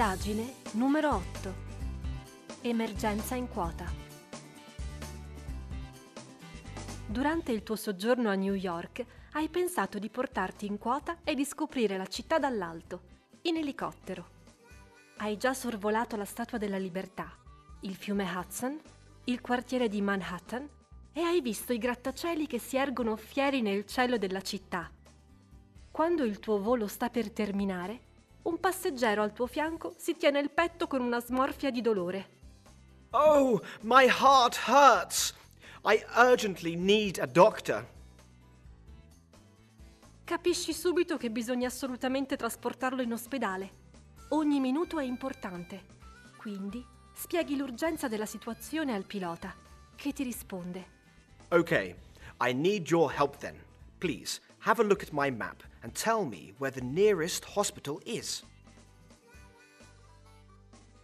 Indagine numero 8. Emergenza in quota. Durante il tuo soggiorno a New York hai pensato di portarti in quota e di scoprire la città dall'alto, in elicottero. Hai già sorvolato la Statua della Libertà, il fiume Hudson, il quartiere di Manhattan e hai visto i grattacieli che si ergono fieri nel cielo della città. Quando il tuo volo sta per terminare, un passeggero al tuo fianco si tiene il petto con una smorfia di dolore. Oh, my heart hurts. I urgently need a doctor. Capisci subito che bisogna assolutamente trasportarlo in ospedale. Ogni minuto è importante. Quindi spieghi l'urgenza della situazione al pilota, che ti risponde. Okay, I need your help then. Please, have a look at my map and tell me where the nearest hospital is.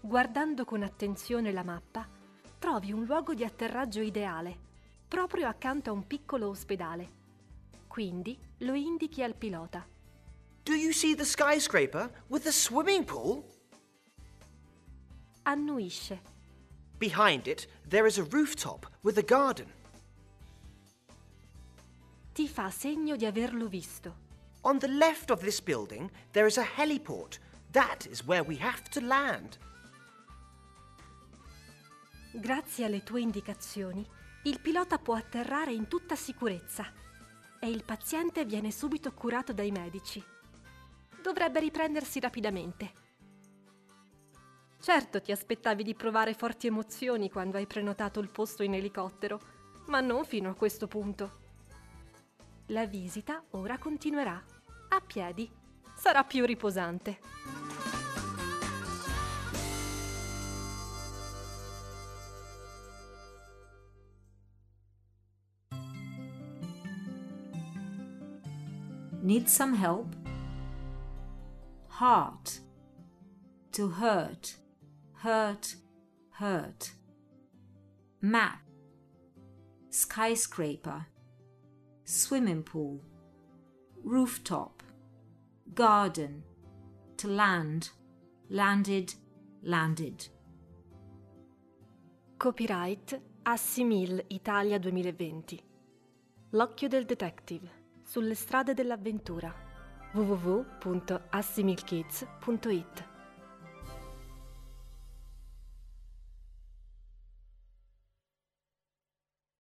Guardando con attenzione la mappa, trovi un luogo di atterraggio ideale, proprio accanto a un piccolo ospedale. Quindi lo indichi al pilota. Do you see the skyscraper with the swimming pool? Annuisce. Behind it, there is a rooftop with a garden. Ti fa segno di averlo visto. On the left of this building, there is a heliport. That is where we have to land. Grazie alle tue indicazioni, il pilota può atterrare in tutta sicurezza e il paziente viene subito curato dai medici. Dovrebbe riprendersi rapidamente. Certo ti aspettavi di provare forti emozioni quando hai prenotato il posto in elicottero, ma non fino a questo punto. La visita ora continuerà a piedi. Sarà più riposante. Need some help? Heart. To hurt. Hurt. Hurt. Map. Skyscraper. Swimming pool. Rooftop. Garden. To land. Landed. Landed. Copyright Assimil Italia 2020. L'occhio del detective sulle strade dell'avventura www.assimilkids.it